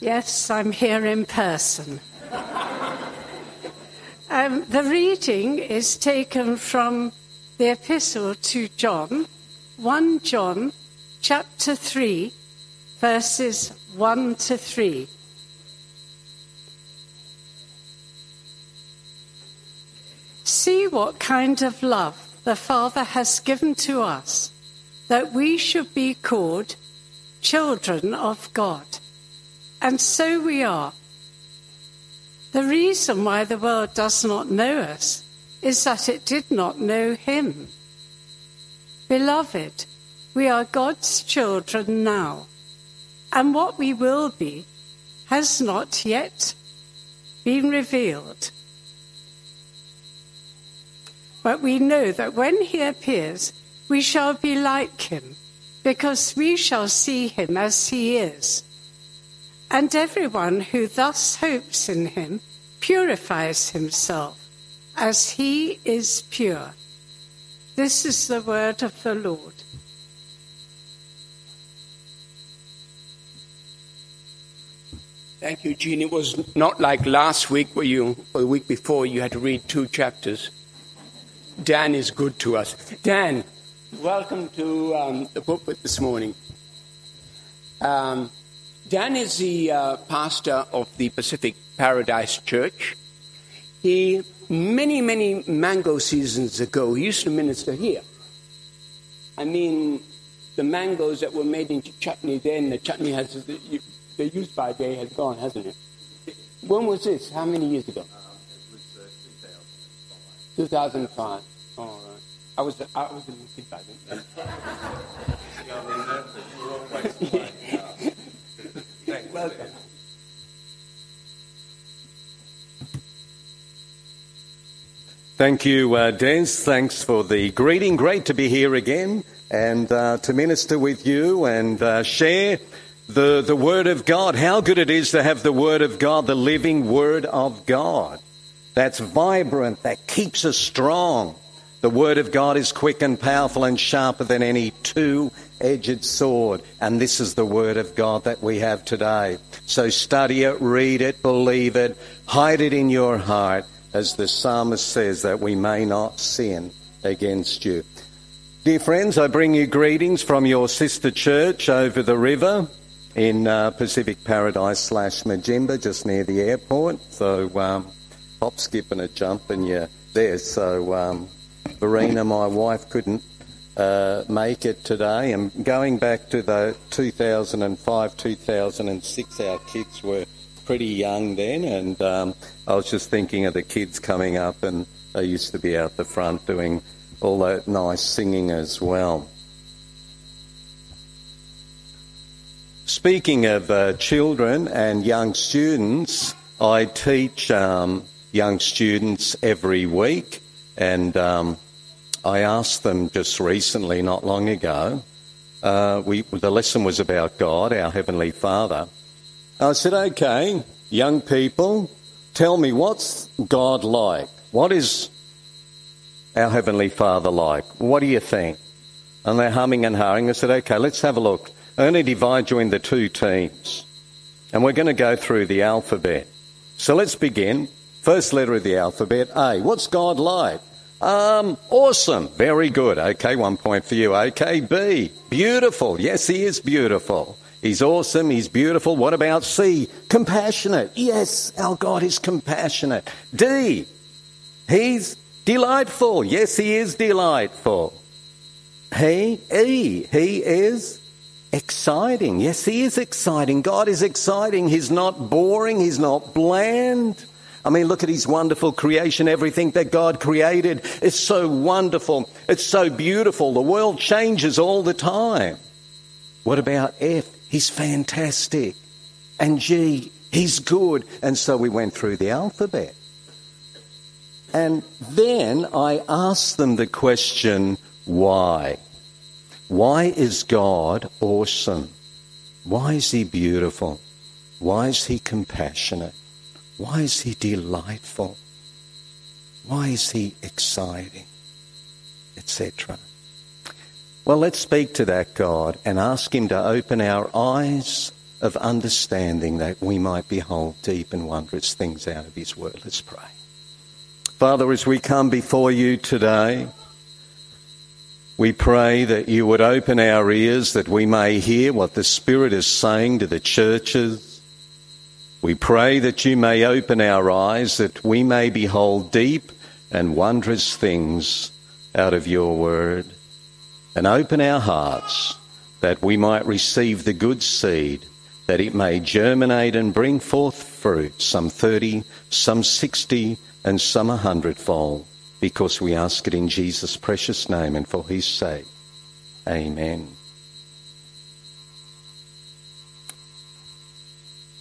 Yes, I'm here in person. um, the reading is taken from the Epistle to John, 1 John chapter 3, verses 1 to 3. See what kind of love the Father has given to us, that we should be called children of God. And so we are. The reason why the world does not know us is that it did not know Him. Beloved, we are God's children now, and what we will be has not yet been revealed. But we know that when he appears, we shall be like him, because we shall see him as he is. And everyone who thus hopes in him purifies himself, as he is pure. This is the word of the Lord. Thank you, Jean. It was not like last week where you, or the week before, you had to read two chapters. Dan is good to us. Dan, welcome to um, the pulpit this morning. Um, Dan is the uh, pastor of the Pacific Paradise Church. He, many, many mango seasons ago, he used to minister here. I mean, the mangoes that were made into chutney then, the chutney has, the, the use by day has gone, hasn't it? When was this? How many years ago? 2005. All right. I was I was a little then. Thank you, uh, Des. Thanks for the greeting. Great to be here again and uh, to minister with you and uh, share the, the Word of God. How good it is to have the Word of God, the living Word of God. That's vibrant, that keeps us strong. The Word of God is quick and powerful and sharper than any two edged sword. And this is the Word of God that we have today. So study it, read it, believe it, hide it in your heart, as the psalmist says, that we may not sin against you. Dear friends, I bring you greetings from your sister church over the river in uh, Pacific Paradise slash Mudjimba, just near the airport. So um, hop, skip, and a jump, and you're there. So um, Verena, my wife, couldn't uh, make it today. And going back to the 2005, 2006, our kids were pretty young then, and um, I was just thinking of the kids coming up, and they used to be out the front doing all that nice singing as well. Speaking of uh, children and young students, I teach um, young students every week, and um, I asked them just recently, not long ago. Uh, we, the lesson was about God, our Heavenly Father. I said, okay, young people, tell me what's God like? What is our Heavenly Father like? What do you think? And they're humming and hawing. I said, okay, let's have a look. I'm divide you into two teams. And we're going to go through the alphabet. So let's begin. First letter of the alphabet, A. What's God like? Um, awesome. Very good. Okay, one point for you. Okay, B. Beautiful. Yes, he is beautiful. He's awesome. He's beautiful. What about C? Compassionate. Yes, our God is compassionate. D. He's delightful. Yes, he is delightful. He, E. He is exciting. Yes, He is exciting. God is exciting. He's not boring. He's not bland. I mean, look at His wonderful creation. Everything that God created is so wonderful. It's so beautiful. The world changes all the time. What about F? He's fantastic. And G, He's good. And so we went through the alphabet. And then I asked them the question, why? Why is God awesome? Why is He beautiful? Why is He compassionate? Why is He delightful? Why is He exciting? Etc. Well, let's speak to that God and ask Him to open our eyes of understanding that we might behold deep and wondrous things out of His Word. Let's pray. Father, as we come before you today, we pray that you would open our ears that we may hear what the Spirit is saying to the churches. We pray that you may open our eyes that we may behold deep and wondrous things out of your word. And open our hearts that we might receive the good seed, that it may germinate and bring forth fruit, some 30, some 60, and some a hundredfold because we ask it in Jesus' precious name and for his sake. Amen.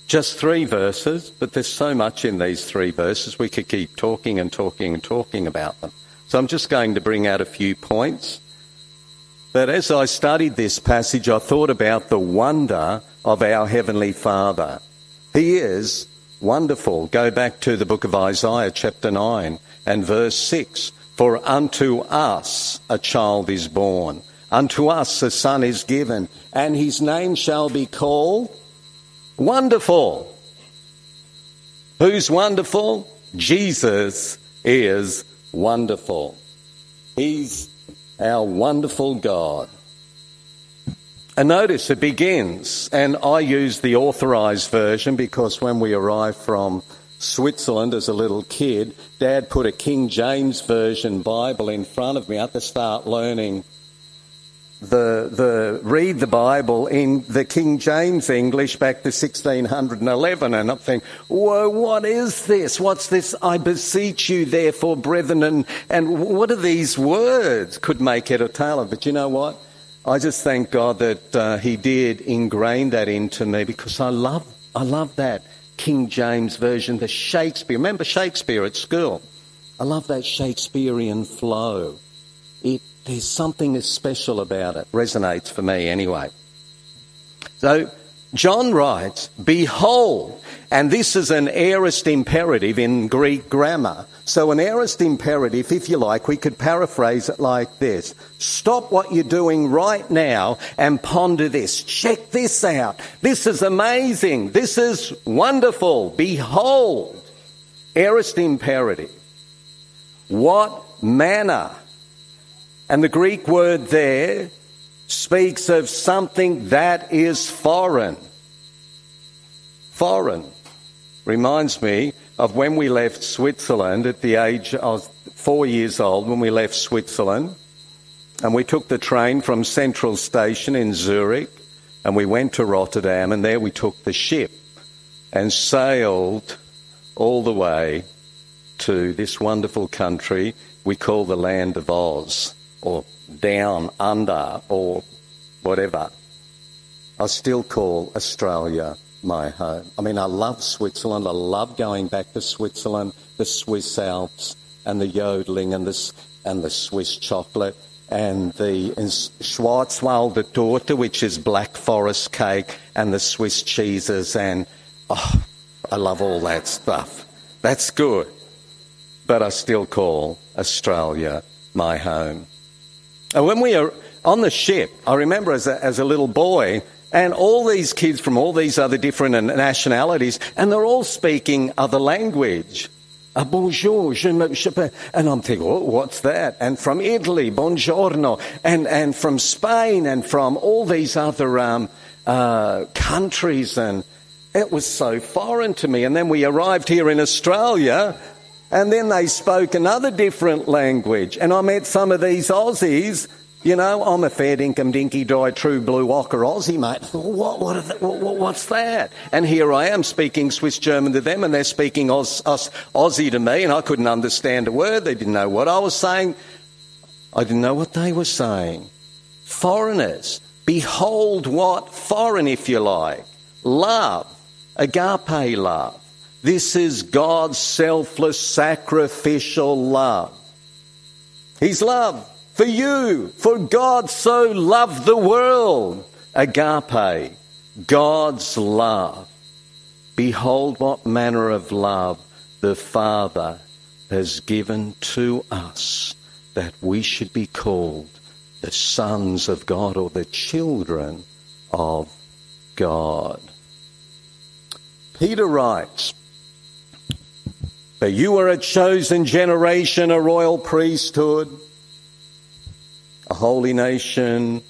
Just three verses, but there's so much in these three verses. We could keep talking and talking and talking about them. So I'm just going to bring out a few points. But as I studied this passage, I thought about the wonder of our Heavenly Father. He is wonderful. Go back to the book of Isaiah, chapter 9 and verse 6 For unto us a child is born, unto us a son is given, and his name shall be called Wonderful. Who's wonderful? Jesus is wonderful. He's our wonderful God. And notice it begins, and I use the authorized version because when we arrived from Switzerland as a little kid, Dad put a King James Version Bible in front of me. Had to start learning the, the read the Bible in the King James English back to 1611, and I'm thinking, whoa, what is this? What's this? I beseech you, therefore, brethren, and, and what are these words? Could make it a tale of, but you know what? I just thank God that uh, He did ingrain that into me because I love, I love that. King James Version, the Shakespeare. Remember Shakespeare at school? I love that Shakespearean flow. It, there's something special about it. Resonates for me anyway. So John writes, Behold, and this is an aorist imperative in Greek grammar. So, an aorist imperative, if you like, we could paraphrase it like this Stop what you're doing right now and ponder this. Check this out. This is amazing. This is wonderful. Behold. Aorist imperative. What manner? And the Greek word there speaks of something that is foreign. Foreign. Reminds me of when we left Switzerland at the age of four years old, when we left Switzerland, and we took the train from Central Station in Zurich, and we went to Rotterdam, and there we took the ship and sailed all the way to this wonderful country we call the land of Oz, or down under, or whatever. I still call Australia my home. I mean, I love Switzerland. I love going back to Switzerland, the Swiss Alps, and the yodeling, and the, and the Swiss chocolate, and the Schwarzwälder Torte, which is black forest cake, and the Swiss cheeses, and oh, I love all that stuff. That's good. But I still call Australia my home. And when we are on the ship, I remember as a, as a little boy, and all these kids from all these other different nationalities, and they're all speaking other language. A bonjour, je me, and I'm thinking, oh, what's that? And from Italy, buongiorno, and, and from Spain, and from all these other um, uh, countries, and it was so foreign to me. And then we arrived here in Australia, and then they spoke another different language, and I met some of these Aussies you know, I'm a fair dinkum dinky die true blue ocker Aussie, mate. What, what, what, what's that? And here I am speaking Swiss German to them, and they're speaking Oz, Aussie to me, and I couldn't understand a word. They didn't know what I was saying. I didn't know what they were saying. Foreigners, behold what foreign, if you like, love, agape love. This is God's selfless, sacrificial love. His love for you. For God so loved the world. Agape, God's love. Behold what manner of love the Father has given to us that we should be called the sons of God or the children of God. Peter writes, But you are a chosen generation, a royal priesthood, a holy nation,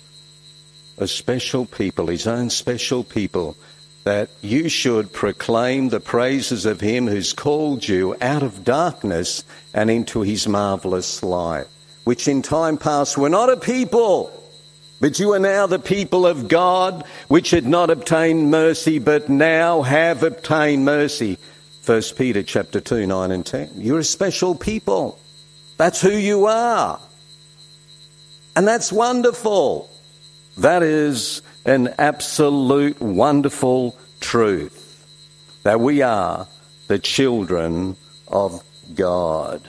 a special people, his own special people, that you should proclaim the praises of him who's called you out of darkness and into his marvellous light, which in time past were not a people, but you are now the people of God, which had not obtained mercy, but now have obtained mercy. 1 Peter chapter 2, 9 and 10. You're a special people. That's who you are. And that's wonderful. That is an absolute wonderful truth that we are the children of God.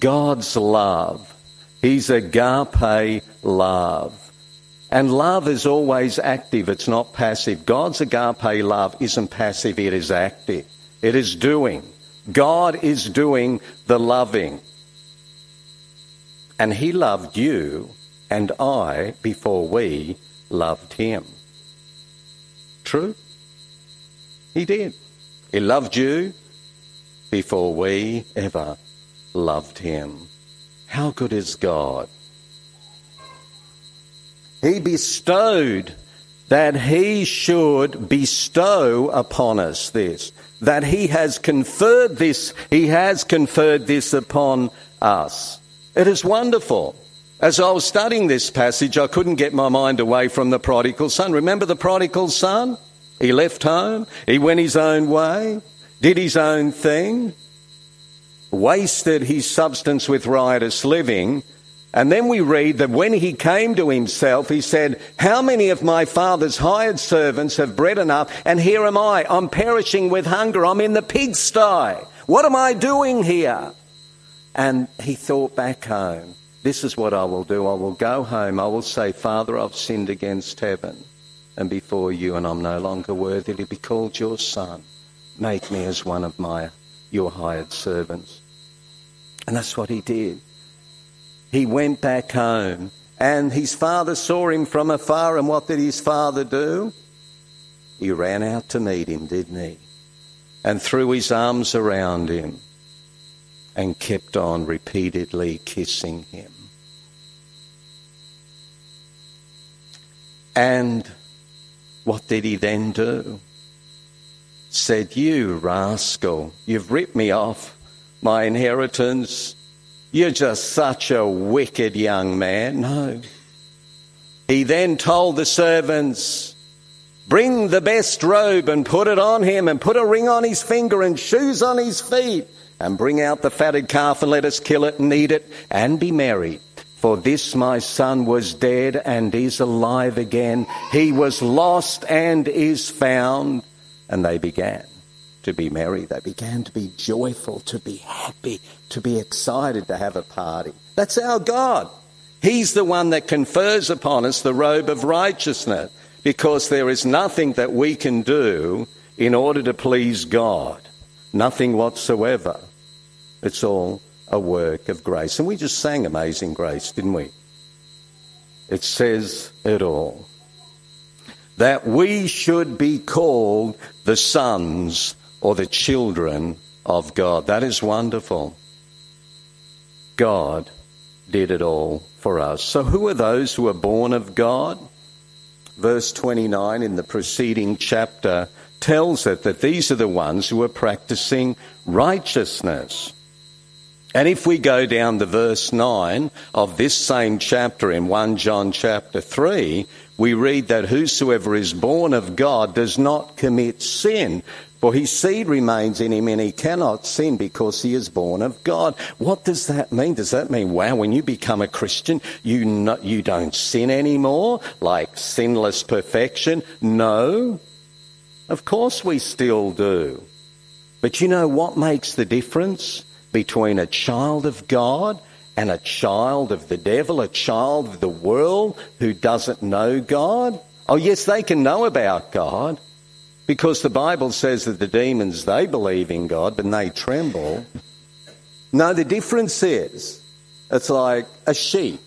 God's love. He's agape love. And love is always active, it's not passive. God's agape love isn't passive, it is active. It is doing. God is doing the loving. And He loved you and I before we loved Him. True? He did. He loved you before we ever loved Him. How good is God? He bestowed that He should bestow upon us this, that He has conferred this, He has conferred this upon us. It is wonderful. As I was studying this passage, I couldn't get my mind away from the prodigal son. Remember the prodigal son? He left home, he went his own way, did his own thing, wasted his substance with riotous living, and then we read that when he came to himself, he said, How many of my father's hired servants have bread enough? And here am I. I'm perishing with hunger. I'm in the pigsty. What am I doing here? And he thought back home. This is what I will do. I will go home. I will say, Father, I've sinned against heaven and before you, and I'm no longer worthy to be called your son. Make me as one of my your hired servants. And that's what he did. He went back home, and his father saw him from afar, and what did his father do? He ran out to meet him, didn't he? And threw his arms around him and kept on repeatedly kissing him. And what did he then do? Said, You rascal, you've ripped me off my inheritance. You're just such a wicked young man. No. He then told the servants, Bring the best robe and put it on him, and put a ring on his finger and shoes on his feet, and bring out the fatted calf and let us kill it and eat it and be merry. For this my son was dead and is alive again. He was lost and is found. And they began to be merry. They began to be joyful, to be happy, to be excited to have a party. That's our God. He's the one that confers upon us the robe of righteousness because there is nothing that we can do in order to please God. Nothing whatsoever. It's all a work of grace. And we just sang Amazing Grace, didn't we? It says it all. That we should be called the sons or the children of God. That is wonderful. God did it all for us. So, who are those who are born of God? Verse 29 in the preceding chapter tells it that these are the ones who are practicing righteousness. And if we go down to verse 9 of this same chapter in 1 John chapter 3, we read that whosoever is born of God does not commit sin, for his seed remains in him and he cannot sin because he is born of God. What does that mean? Does that mean, wow, when you become a Christian, you, not, you don't sin anymore? Like sinless perfection? No. Of course we still do. But you know what makes the difference? between a child of God and a child of the devil, a child of the world who doesn't know God? Oh, yes, they can know about God because the Bible says that the demons, they believe in God, but they tremble. No, the difference is it's like a sheep.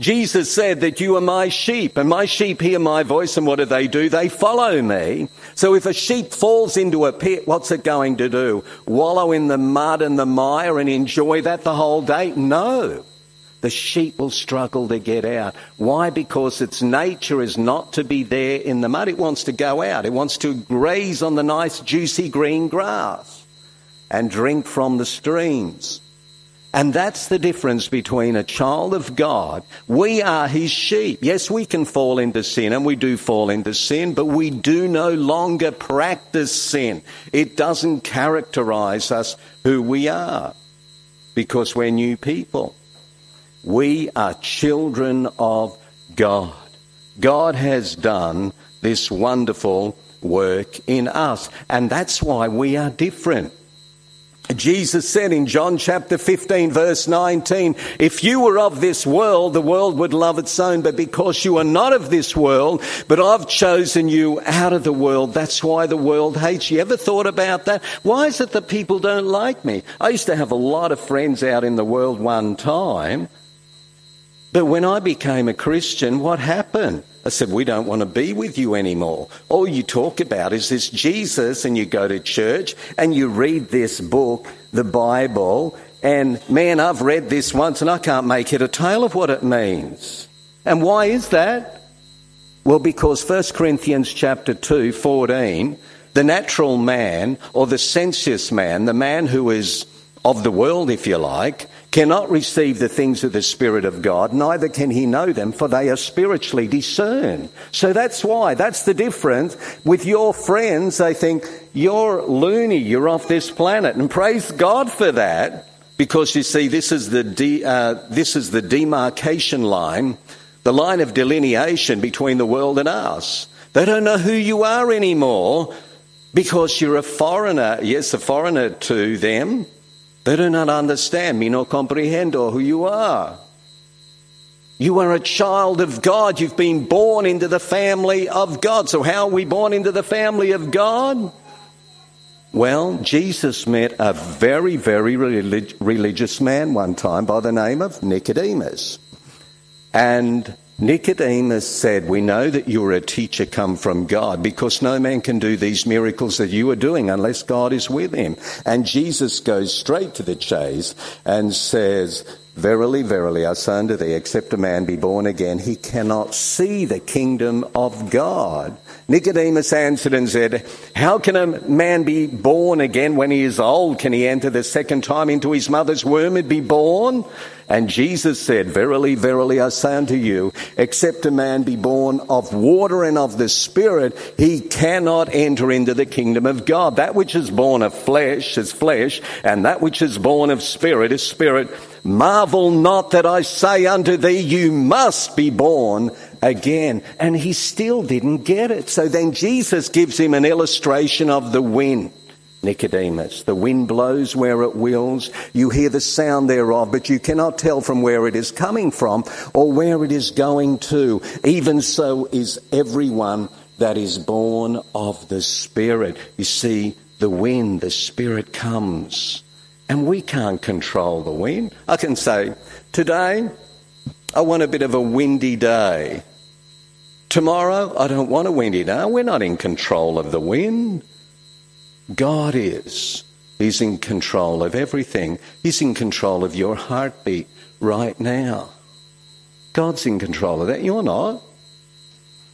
Jesus said that you are my sheep, and my sheep hear my voice, and what do they do? They follow me. So if a sheep falls into a pit, what's it going to do? Wallow in the mud and the mire and enjoy that the whole day? No. The sheep will struggle to get out. Why? Because its nature is not to be there in the mud. It wants to go out. It wants to graze on the nice, juicy green grass and drink from the streams. And that's the difference between a child of God. We are his sheep. Yes, we can fall into sin and we do fall into sin, but we do no longer practice sin. It doesn't characterize us who we are because we're new people. We are children of God. God has done this wonderful work in us, and that's why we are different. Jesus said in John chapter 15 verse 19, if you were of this world, the world would love its own, but because you are not of this world, but I've chosen you out of the world, that's why the world hates you. Ever thought about that? Why is it that people don't like me? I used to have a lot of friends out in the world one time, but when I became a Christian, what happened? I said, We don't want to be with you anymore. All you talk about is this Jesus, and you go to church and you read this book, the Bible, and man, I've read this once and I can't make it a tale of what it means. And why is that? Well, because 1 Corinthians chapter 2, 14, the natural man or the sensuous man, the man who is of the world, if you like, cannot receive the things of the Spirit of God, neither can he know them, for they are spiritually discerned. So that's why, that's the difference. With your friends, they think, you're loony, you're off this planet, and praise God for that, because you see, this is the, de- uh, this is the demarcation line, the line of delineation between the world and us. They don't know who you are anymore because you're a foreigner. Yes, a foreigner to them, they do not understand, me no comprehendo who you are. You are a child of God. You've been born into the family of God. So, how are we born into the family of God? Well, Jesus met a very, very relig- religious man one time by the name of Nicodemus. And Nicodemus said, We know that you're a teacher come from God because no man can do these miracles that you are doing unless God is with him. And Jesus goes straight to the chase and says, Verily, verily, I say unto thee, except a man be born again, he cannot see the kingdom of God. Nicodemus answered and said, How can a man be born again when he is old? Can he enter the second time into his mother's womb and be born? And Jesus said, Verily, verily, I say unto you, except a man be born of water and of the Spirit, he cannot enter into the kingdom of God. That which is born of flesh is flesh, and that which is born of spirit is spirit. Marvel not that I say unto thee, you must be born again. And he still didn't get it. So then Jesus gives him an illustration of the wind. Nicodemus. The wind blows where it wills. You hear the sound thereof, but you cannot tell from where it is coming from or where it is going to. Even so is everyone that is born of the Spirit. You see, the wind, the Spirit comes. And we can't control the wind. I can say, today, I want a bit of a windy day. Tomorrow, I don't want a windy day. We're not in control of the wind. God is. He's in control of everything. He's in control of your heartbeat right now. God's in control of that. You're not.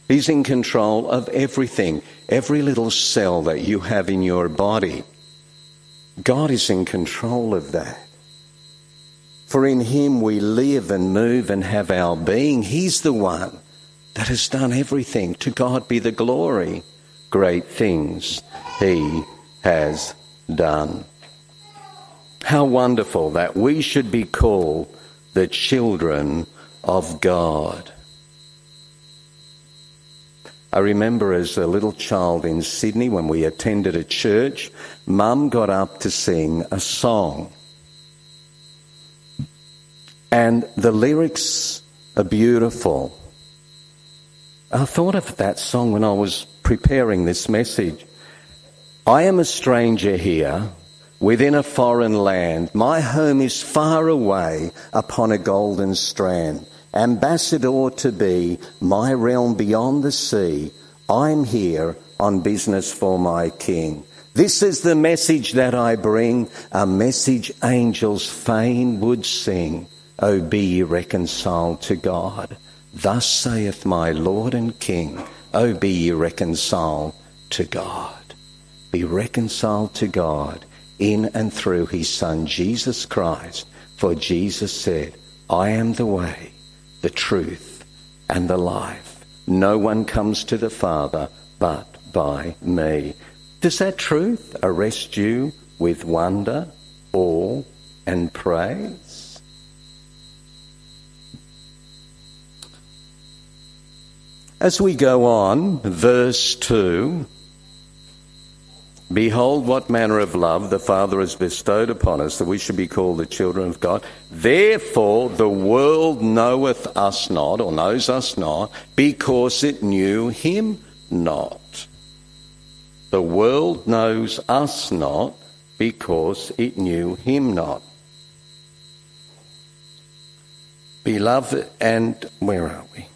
He's in control of everything, every little cell that you have in your body. God is in control of that. For in Him we live and move and have our being. He's the one that has done everything. To God be the glory. Great things He has done. How wonderful that we should be called the children of God. I remember as a little child in Sydney when we attended a church, Mum got up to sing a song. And the lyrics are beautiful. I thought of that song when I was preparing this message. I am a stranger here within a foreign land. My home is far away upon a golden strand. ambassador to be, my realm beyond the sea. I'm here on business for my king. This is the message that I bring, a message angels fain would sing. O be ye reconciled to God. Thus saith my Lord and King, O be ye reconciled to God. Be reconciled to God in and through his Son Jesus Christ. For Jesus said, I am the way, the truth, and the life. No one comes to the Father but by me. Does that truth arrest you with wonder, awe, and praise? As we go on, verse 2 Behold, what manner of love the Father has bestowed upon us, that we should be called the children of God. Therefore, the world knoweth us not, or knows us not, because it knew him not. The world knows us not, because it knew him not. Beloved, and where are we?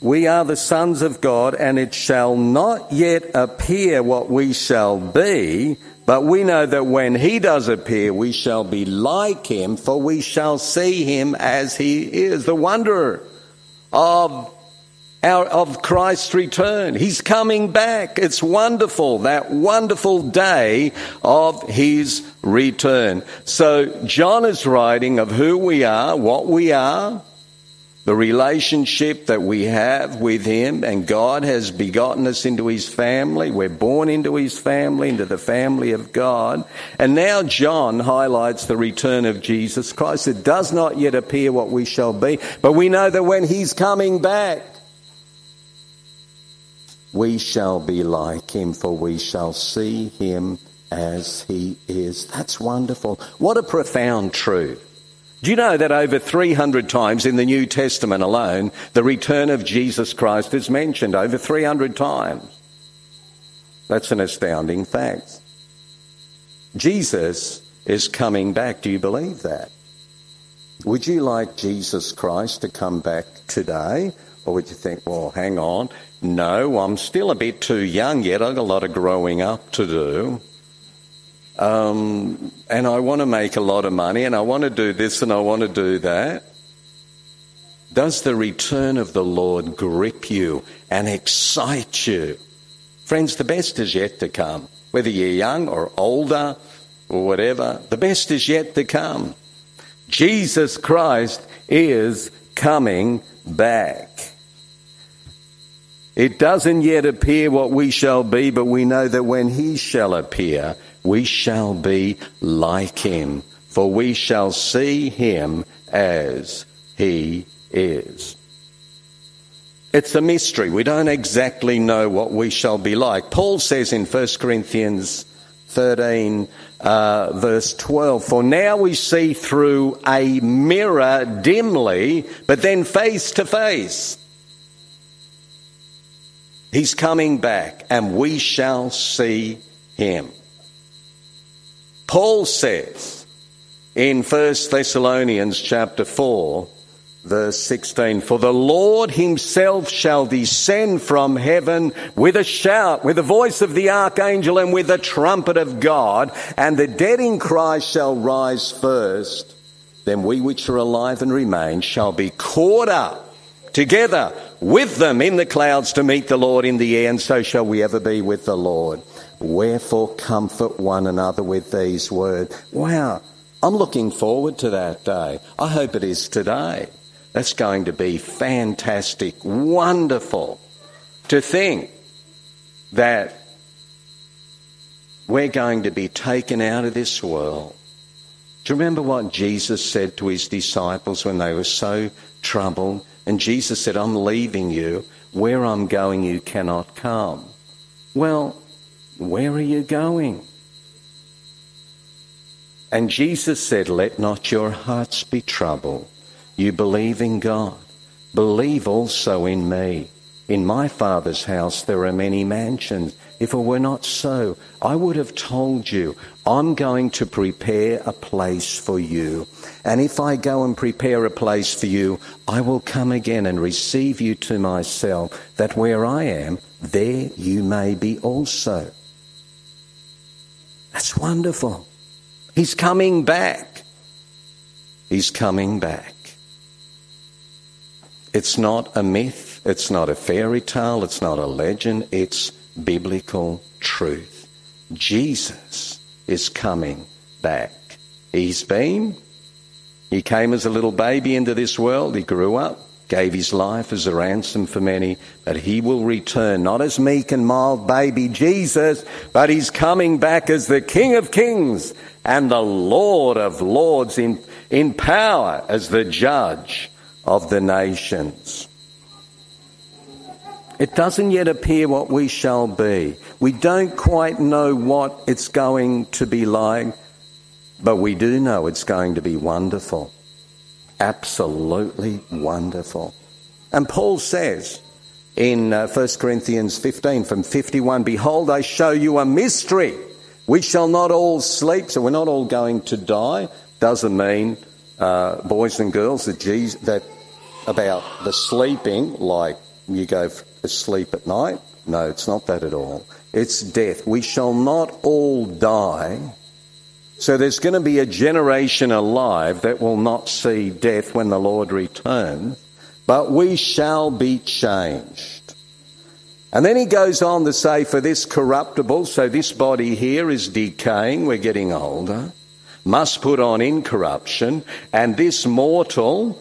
We are the sons of God, and it shall not yet appear what we shall be, but we know that when he does appear, we shall be like him, for we shall see him as he is. The wonder of our, of Christ's return. He's coming back. It's wonderful, that wonderful day of his return. So John is writing of who we are, what we are, the relationship that we have with Him, and God has begotten us into His family. We're born into His family, into the family of God. And now John highlights the return of Jesus Christ. It does not yet appear what we shall be, but we know that when He's coming back, we shall be like Him, for we shall see Him as He is. That's wonderful. What a profound truth. Do you know that over 300 times in the New Testament alone, the return of Jesus Christ is mentioned over 300 times? That's an astounding fact. Jesus is coming back. Do you believe that? Would you like Jesus Christ to come back today? Or would you think, well, hang on. No, I'm still a bit too young yet. I've got a lot of growing up to do um, and I want to make a lot of money, and I want to do this and I want to do that. Does the return of the Lord grip you and excite you? Friends, the best is yet to come. Whether you're young or older or whatever, the best is yet to come. Jesus Christ is coming back. It doesn't yet appear what we shall be, but we know that when he shall appear, we shall be like him, for we shall see him as he is. It's a mystery. We don't exactly know what we shall be like. Paul says in 1 Corinthians 13, uh, verse 12, For now we see through a mirror dimly, but then face to face. He's coming back, and we shall see him. Paul says in 1 Thessalonians chapter 4, verse 16, For the Lord himself shall descend from heaven with a shout, with the voice of the archangel, and with the trumpet of God, and the dead in Christ shall rise first. Then we which are alive and remain shall be caught up together with them in the clouds to meet the Lord in the air, and so shall we ever be with the Lord. Wherefore comfort one another with these words. Wow, I'm looking forward to that day. I hope it is today. That's going to be fantastic, wonderful to think that we're going to be taken out of this world. Do you remember what Jesus said to his disciples when they were so troubled? And Jesus said, I'm leaving you. Where I'm going, you cannot come. Well, where are you going? And Jesus said, Let not your hearts be troubled. You believe in God. Believe also in me. In my Father's house there are many mansions. If it were not so, I would have told you, I'm going to prepare a place for you. And if I go and prepare a place for you, I will come again and receive you to myself, that where I am, there you may be also. That's wonderful. He's coming back. He's coming back. It's not a myth. It's not a fairy tale. It's not a legend. It's biblical truth. Jesus is coming back. He's been. He came as a little baby into this world. He grew up, gave his life as a ransom for many, but he will return not as meek and mild baby Jesus, but he's coming back as the King of Kings and the Lord of Lords in, in power as the judge of the nations. It doesn't yet appear what we shall be. We don't quite know what it's going to be like, but we do know it's going to be wonderful. Absolutely wonderful. And Paul says in uh, 1 Corinthians 15 from 51 Behold, I show you a mystery. We shall not all sleep, so we're not all going to die. Doesn't mean, uh, boys and girls, that, Jesus, that about the sleeping, like you go to sleep at night. No, it's not that at all. It's death. We shall not all die. So there's going to be a generation alive that will not see death when the Lord returns, but we shall be changed. And then he goes on to say, for this corruptible, so this body here is decaying, we're getting older, must put on incorruption, and this mortal,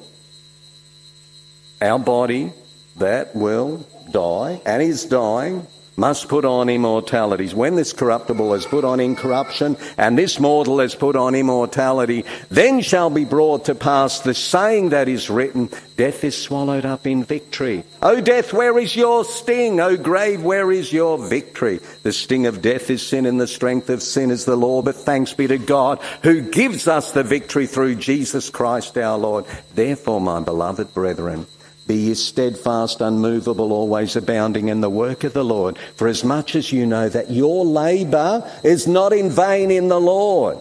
our body that will die and is dying must put on immortality. When this corruptible is put on incorruption and this mortal is put on immortality, then shall be brought to pass the saying that is written, death is swallowed up in victory. O death, where is your sting? O grave, where is your victory? The sting of death is sin and the strength of sin is the law, but thanks be to God who gives us the victory through Jesus Christ our Lord. Therefore, my beloved brethren, be ye steadfast, unmovable, always abounding in the work of the Lord, for as much as you know that your labour is not in vain in the Lord.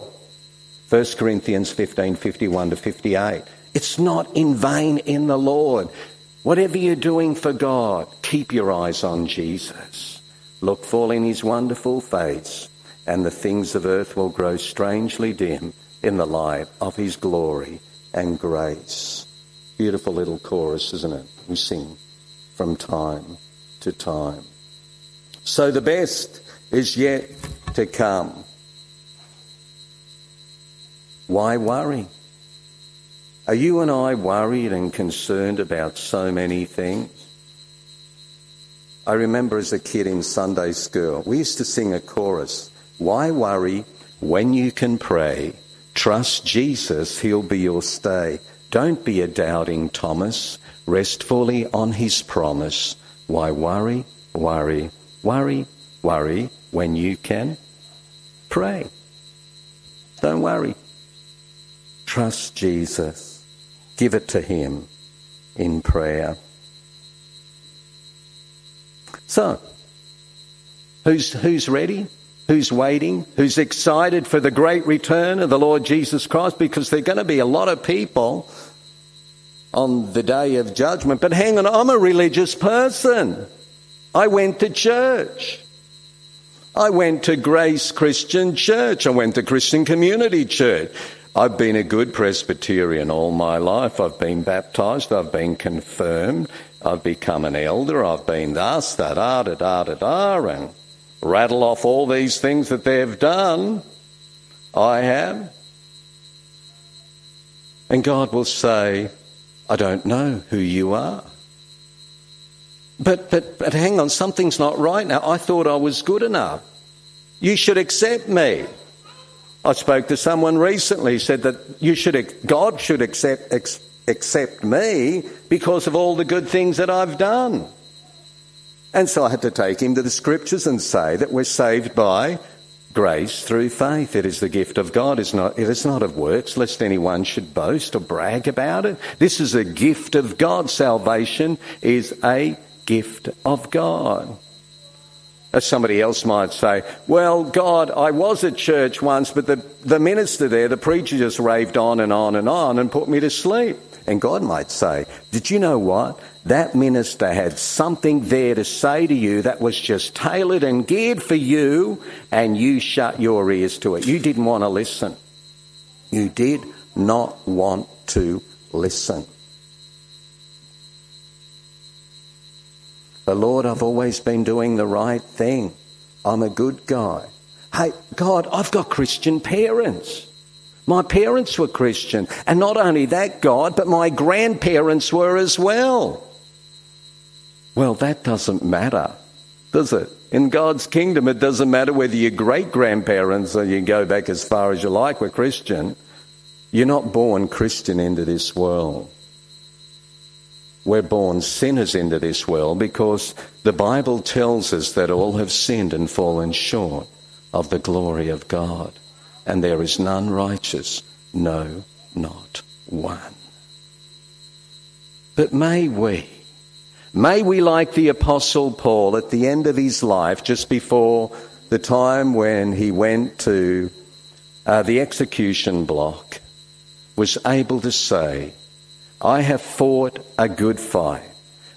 1 Corinthians 15 51 to 58. It's not in vain in the Lord. Whatever you're doing for God, keep your eyes on Jesus. Look full in his wonderful face, and the things of earth will grow strangely dim in the light of his glory and grace. Beautiful little chorus, isn't it? We sing from time to time. So the best is yet to come. Why worry? Are you and I worried and concerned about so many things? I remember as a kid in Sunday school, we used to sing a chorus Why worry when you can pray? Trust Jesus, He'll be your stay. Don't be a doubting Thomas. Rest fully on his promise. Why worry, worry, worry, worry when you can pray? Don't worry. Trust Jesus. Give it to him in prayer. So, who's, who's ready? Who's waiting, who's excited for the great return of the Lord Jesus Christ, because there are going to be a lot of people on the day of judgment. But hang on, I'm a religious person. I went to church. I went to Grace Christian Church. I went to Christian Community Church. I've been a good Presbyterian all my life. I've been baptized. I've been confirmed. I've become an elder. I've been thus, da da ah, da da da da, and rattle off all these things that they've done. I have. And God will say, I don't know who you are. But, but, but hang on, something's not right now. I thought I was good enough. You should accept me. I spoke to someone recently, said that you should, God should accept, accept me because of all the good things that I've done. And so I had to take him to the scriptures and say that we're saved by grace through faith. It is the gift of God. It's not, it is not of works, lest anyone should boast or brag about it. This is a gift of God. Salvation is a gift of God. As somebody else might say, well, God, I was at church once, but the, the minister there, the preacher just raved on and on and on and put me to sleep. And God might say, Did you know what? That minister had something there to say to you that was just tailored and geared for you, and you shut your ears to it. You didn't want to listen. You did not want to listen. But Lord, I've always been doing the right thing. I'm a good guy. Hey, God, I've got Christian parents. My parents were Christian. And not only that, God, but my grandparents were as well. Well, that doesn't matter, does it? In God's kingdom, it doesn't matter whether your great grandparents or you go back as far as you like were Christian. You're not born Christian into this world. We're born sinners into this world because the Bible tells us that all have sinned and fallen short of the glory of God and there is none righteous, no, not one. But may we, may we, like the Apostle Paul at the end of his life, just before the time when he went to uh, the execution block, was able to say, I have fought a good fight.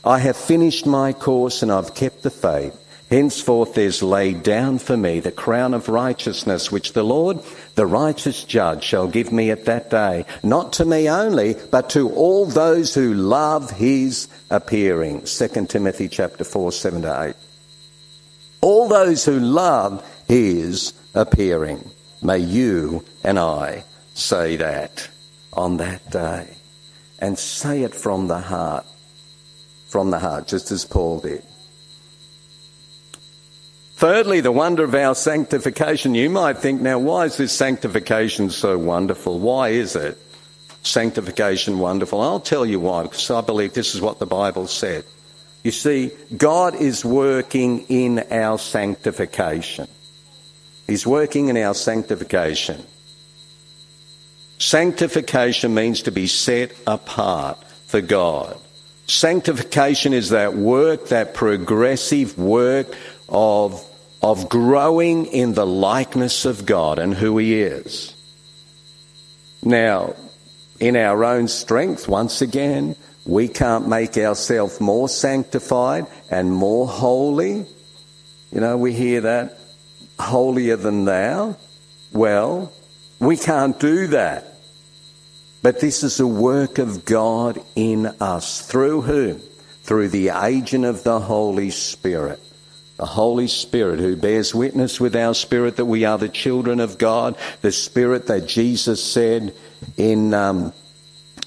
I have finished my course and I've kept the faith. Henceforth there's laid down for me the crown of righteousness, which the Lord, the righteous judge, shall give me at that day, not to me only, but to all those who love his appearing. 2 Timothy chapter 4, 7 to 8. All those who love his appearing. May you and I say that on that day. And say it from the heart. From the heart, just as Paul did. Thirdly, the wonder of our sanctification. You might think, now, why is this sanctification so wonderful? Why is it sanctification wonderful? I'll tell you why, because I believe this is what the Bible said. You see, God is working in our sanctification. He's working in our sanctification. Sanctification means to be set apart for God. Sanctification is that work, that progressive work of of growing in the likeness of God and who He is. Now, in our own strength, once again, we can't make ourselves more sanctified and more holy. You know, we hear that holier than thou. Well, we can't do that. But this is a work of God in us. Through whom? Through the agent of the Holy Spirit the Holy Spirit who bears witness with our spirit that we are the children of God, the Spirit that Jesus said in um,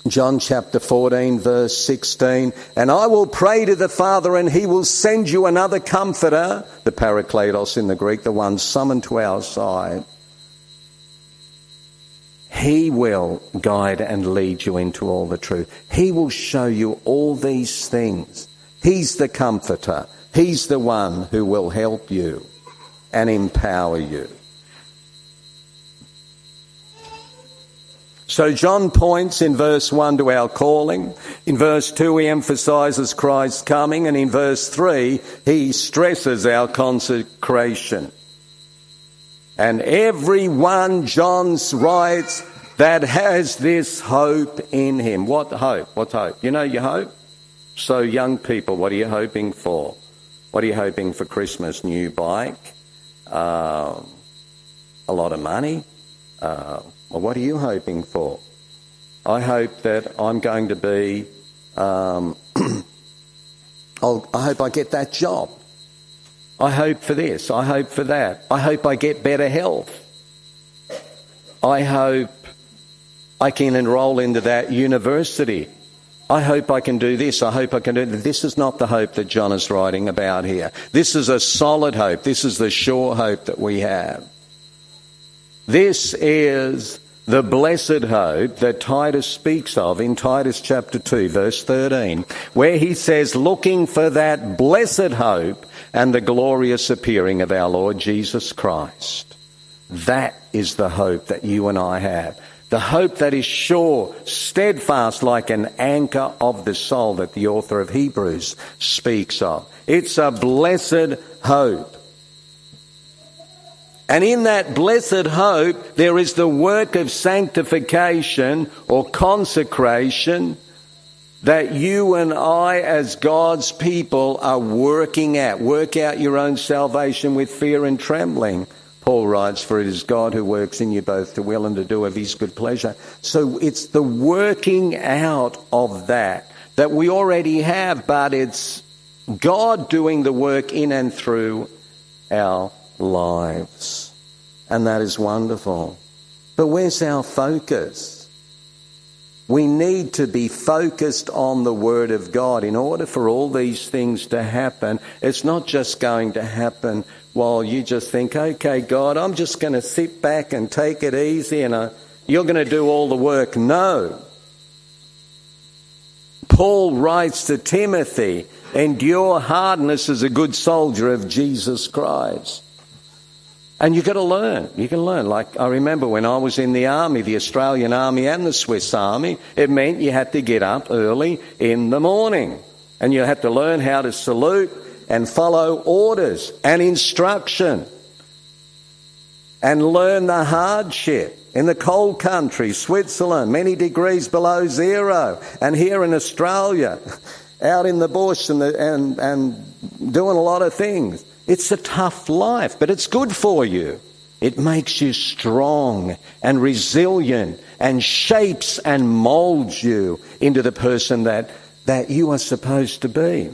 John chapter 14, verse 16, and I will pray to the Father, and he will send you another comforter, the Parakletos in the Greek, the one summoned to our side. He will guide and lead you into all the truth. He will show you all these things. He's the comforter. He's the one who will help you and empower you. So John points in verse 1 to our calling. In verse 2, he emphasizes Christ's coming. And in verse 3, he stresses our consecration. And every one, John writes, that has this hope in him. What hope? What hope? You know your hope? So, young people, what are you hoping for? What are you hoping for Christmas? New bike? Uh, a lot of money? Uh, well, what are you hoping for? I hope that I'm going to be. Um, I hope I get that job. I hope for this. I hope for that. I hope I get better health. I hope I can enrol into that university. I hope I can do this. I hope I can do that. This is not the hope that John is writing about here. This is a solid hope. This is the sure hope that we have. This is the blessed hope that Titus speaks of in Titus chapter 2, verse 13, where he says, looking for that blessed hope and the glorious appearing of our Lord Jesus Christ. That is the hope that you and I have. The hope that is sure, steadfast like an anchor of the soul that the author of Hebrews speaks of. It's a blessed hope. And in that blessed hope, there is the work of sanctification or consecration that you and I, as God's people, are working at. Work out your own salvation with fear and trembling. Paul writes, For it is God who works in you both to will and to do of his good pleasure. So it's the working out of that that we already have, but it's God doing the work in and through our lives. And that is wonderful. But where's our focus? We need to be focused on the Word of God in order for all these things to happen. It's not just going to happen while you just think, okay, God, I'm just going to sit back and take it easy and uh, you're going to do all the work. No. Paul writes to Timothy, endure hardness as a good soldier of Jesus Christ. And you've got to learn. You can learn. Like I remember when I was in the army, the Australian army and the Swiss army, it meant you had to get up early in the morning. And you had to learn how to salute and follow orders and instruction. And learn the hardship in the cold country, Switzerland, many degrees below zero. And here in Australia, out in the bush and, the, and, and doing a lot of things. It's a tough life, but it's good for you. It makes you strong and resilient and shapes and molds you into the person that, that you are supposed to be.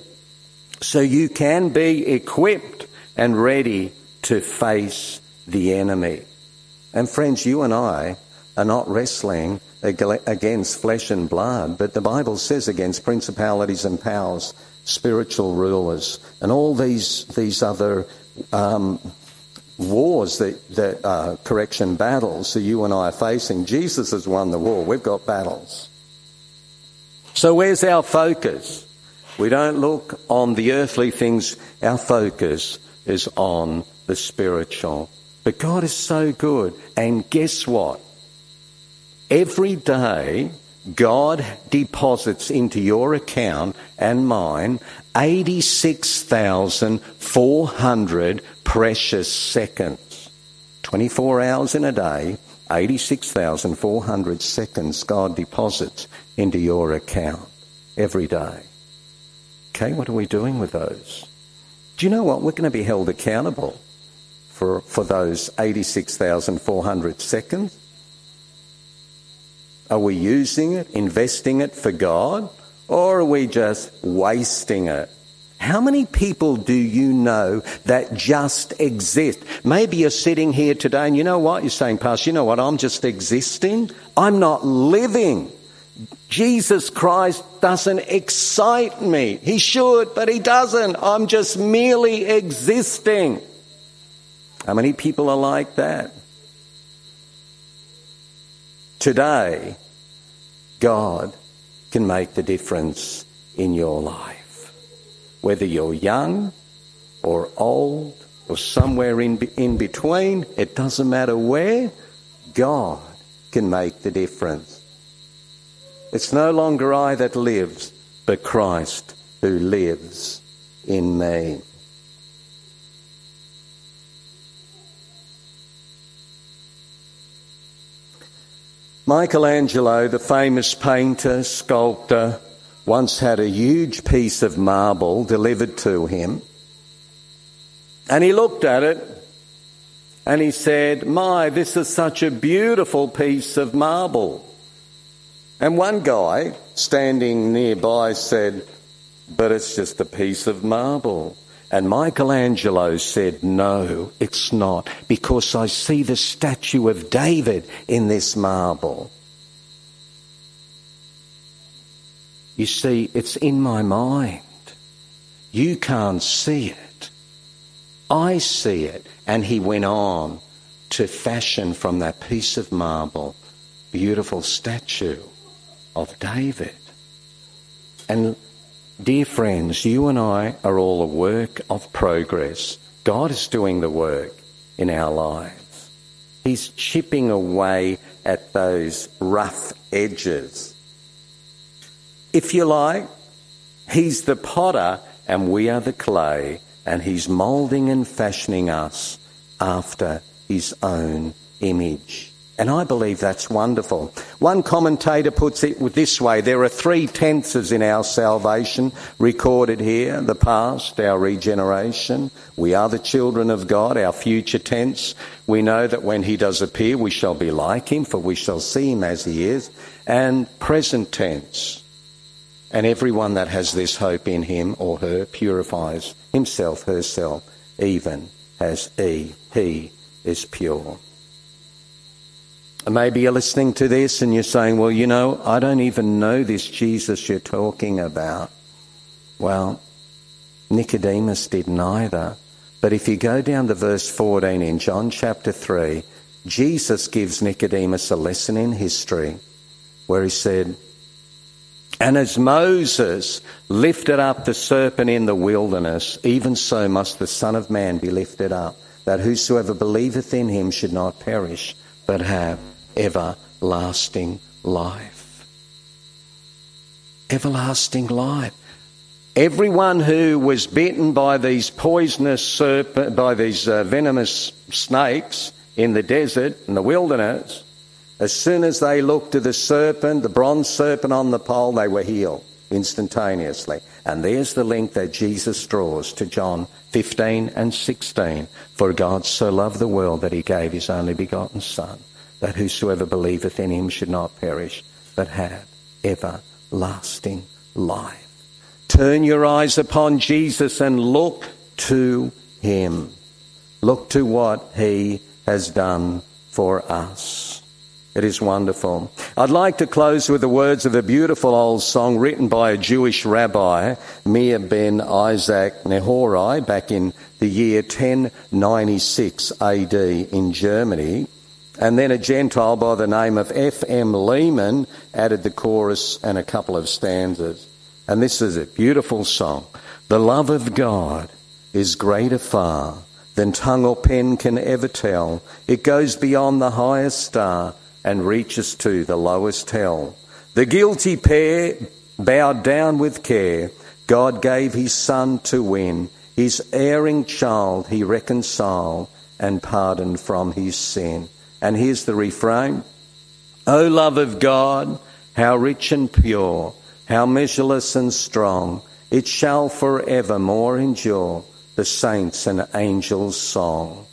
So you can be equipped and ready to face the enemy. And friends, you and I are not wrestling against flesh and blood, but the Bible says against principalities and powers spiritual rulers, and all these these other um, wars that that uh, correction battles that you and I are facing. Jesus has won the war. We've got battles. So where's our focus? We don't look on the earthly things. Our focus is on the spiritual. But God is so good. And guess what? Every day God deposits into your account and mine 86,400 precious seconds. 24 hours in a day, 86,400 seconds God deposits into your account every day. Okay, what are we doing with those? Do you know what? We're going to be held accountable for, for those 86,400 seconds. Are we using it, investing it for God, or are we just wasting it? How many people do you know that just exist? Maybe you're sitting here today and you know what? You're saying, Pastor, you know what? I'm just existing. I'm not living. Jesus Christ doesn't excite me. He should, but he doesn't. I'm just merely existing. How many people are like that? Today, God can make the difference in your life. Whether you're young or old or somewhere in, in between, it doesn't matter where, God can make the difference. It's no longer I that lives, but Christ who lives in me. Michelangelo, the famous painter, sculptor, once had a huge piece of marble delivered to him. And he looked at it and he said, My, this is such a beautiful piece of marble. And one guy standing nearby said, But it's just a piece of marble. And Michelangelo said, No, it's not, because I see the statue of David in this marble. You see, it's in my mind. You can't see it. I see it. And he went on to fashion from that piece of marble beautiful statue of David. And Dear friends, you and I are all a work of progress. God is doing the work in our lives. He's chipping away at those rough edges. If you like, He's the potter and we are the clay, and He's moulding and fashioning us after His own image. And I believe that's wonderful. One commentator puts it this way there are three tenses in our salvation recorded here the past, our regeneration. We are the children of God, our future tense. We know that when He does appear, we shall be like Him, for we shall see Him as He is. And present tense. And everyone that has this hope in him or her purifies himself, herself, even as he, he is pure. And maybe you're listening to this and you're saying, well, you know, I don't even know this Jesus you're talking about. Well, Nicodemus didn't either. But if you go down to verse 14 in John chapter 3, Jesus gives Nicodemus a lesson in history where he said, And as Moses lifted up the serpent in the wilderness, even so must the Son of Man be lifted up, that whosoever believeth in him should not perish, but have everlasting life. Everlasting life. Everyone who was bitten by these poisonous serpent, by these uh, venomous snakes in the desert, in the wilderness, as soon as they looked to the serpent, the bronze serpent on the pole, they were healed instantaneously. And there's the link that Jesus draws to John 15 and 16. For God so loved the world that he gave his only begotten Son, that whosoever believeth in him should not perish, but have everlasting life. Turn your eyes upon Jesus and look to him. Look to what he has done for us. It is wonderful. I'd like to close with the words of a beautiful old song written by a Jewish rabbi, Meir ben Isaac Nehorai, back in the year 1096 AD in Germany. And then a Gentile by the name of F.M. Lehman added the chorus and a couple of stanzas. And this is a beautiful song. The love of God is greater far than tongue or pen can ever tell. It goes beyond the highest star and reaches to the lowest hell. The guilty pair bowed down with care. God gave his son to win. His erring child he reconciled and pardoned from his sin. And here's the refrain O love of God, how rich and pure, how measureless and strong, it shall forevermore endure the saints' and angels' song.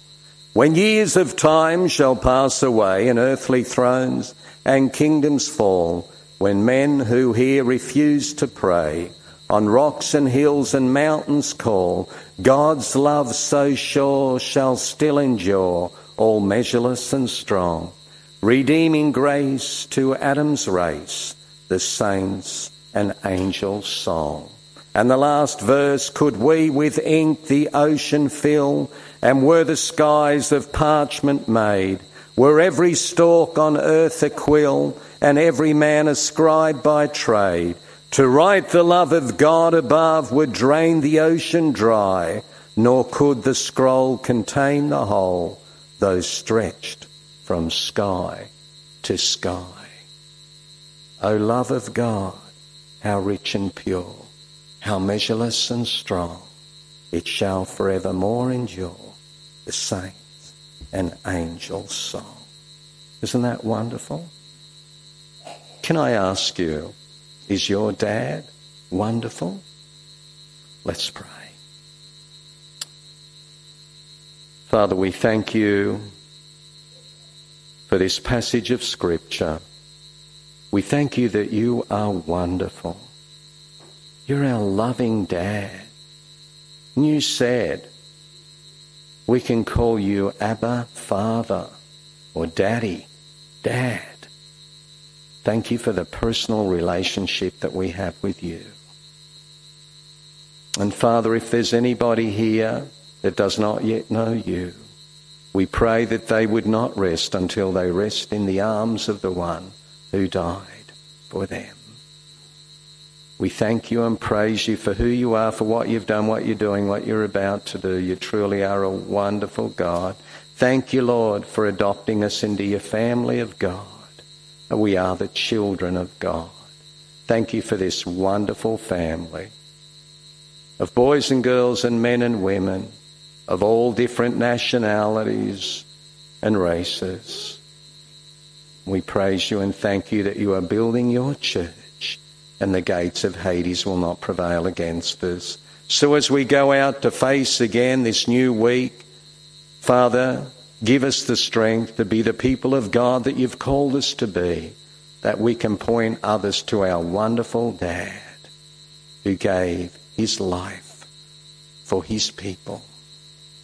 When years of time shall pass away and earthly thrones and kingdoms fall, when men who here refuse to pray on rocks and hills and mountains call, God's love so sure shall still endure all measureless and strong, redeeming grace to Adam's race, the saints and angels' song. And the last verse, could we with ink the ocean fill, and were the skies of parchment made, were every stalk on earth a quill, and every man a scribe by trade, to write the love of God above would drain the ocean dry, nor could the scroll contain the whole though stretched from sky to sky. O love of God, how rich and pure, how measureless and strong, it shall forevermore endure the saints and angels' song. Isn't that wonderful? Can I ask you, is your dad wonderful? Let's pray. Father, we thank you for this passage of Scripture. We thank you that you are wonderful. You're our loving dad. And you said we can call you Abba, Father, or Daddy, Dad. Thank you for the personal relationship that we have with you. And Father, if there's anybody here that does not yet know you. We pray that they would not rest until they rest in the arms of the one who died for them. We thank you and praise you for who you are, for what you've done, what you're doing, what you're about to do. You truly are a wonderful God. Thank you, Lord, for adopting us into your family of God. we are the children of God. Thank you for this wonderful family of boys and girls and men and women of all different nationalities and races. We praise you and thank you that you are building your church and the gates of Hades will not prevail against us. So as we go out to face again this new week, Father, give us the strength to be the people of God that you've called us to be, that we can point others to our wonderful dad who gave his life for his people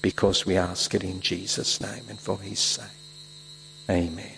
because we ask it in Jesus' name and for his sake. Amen.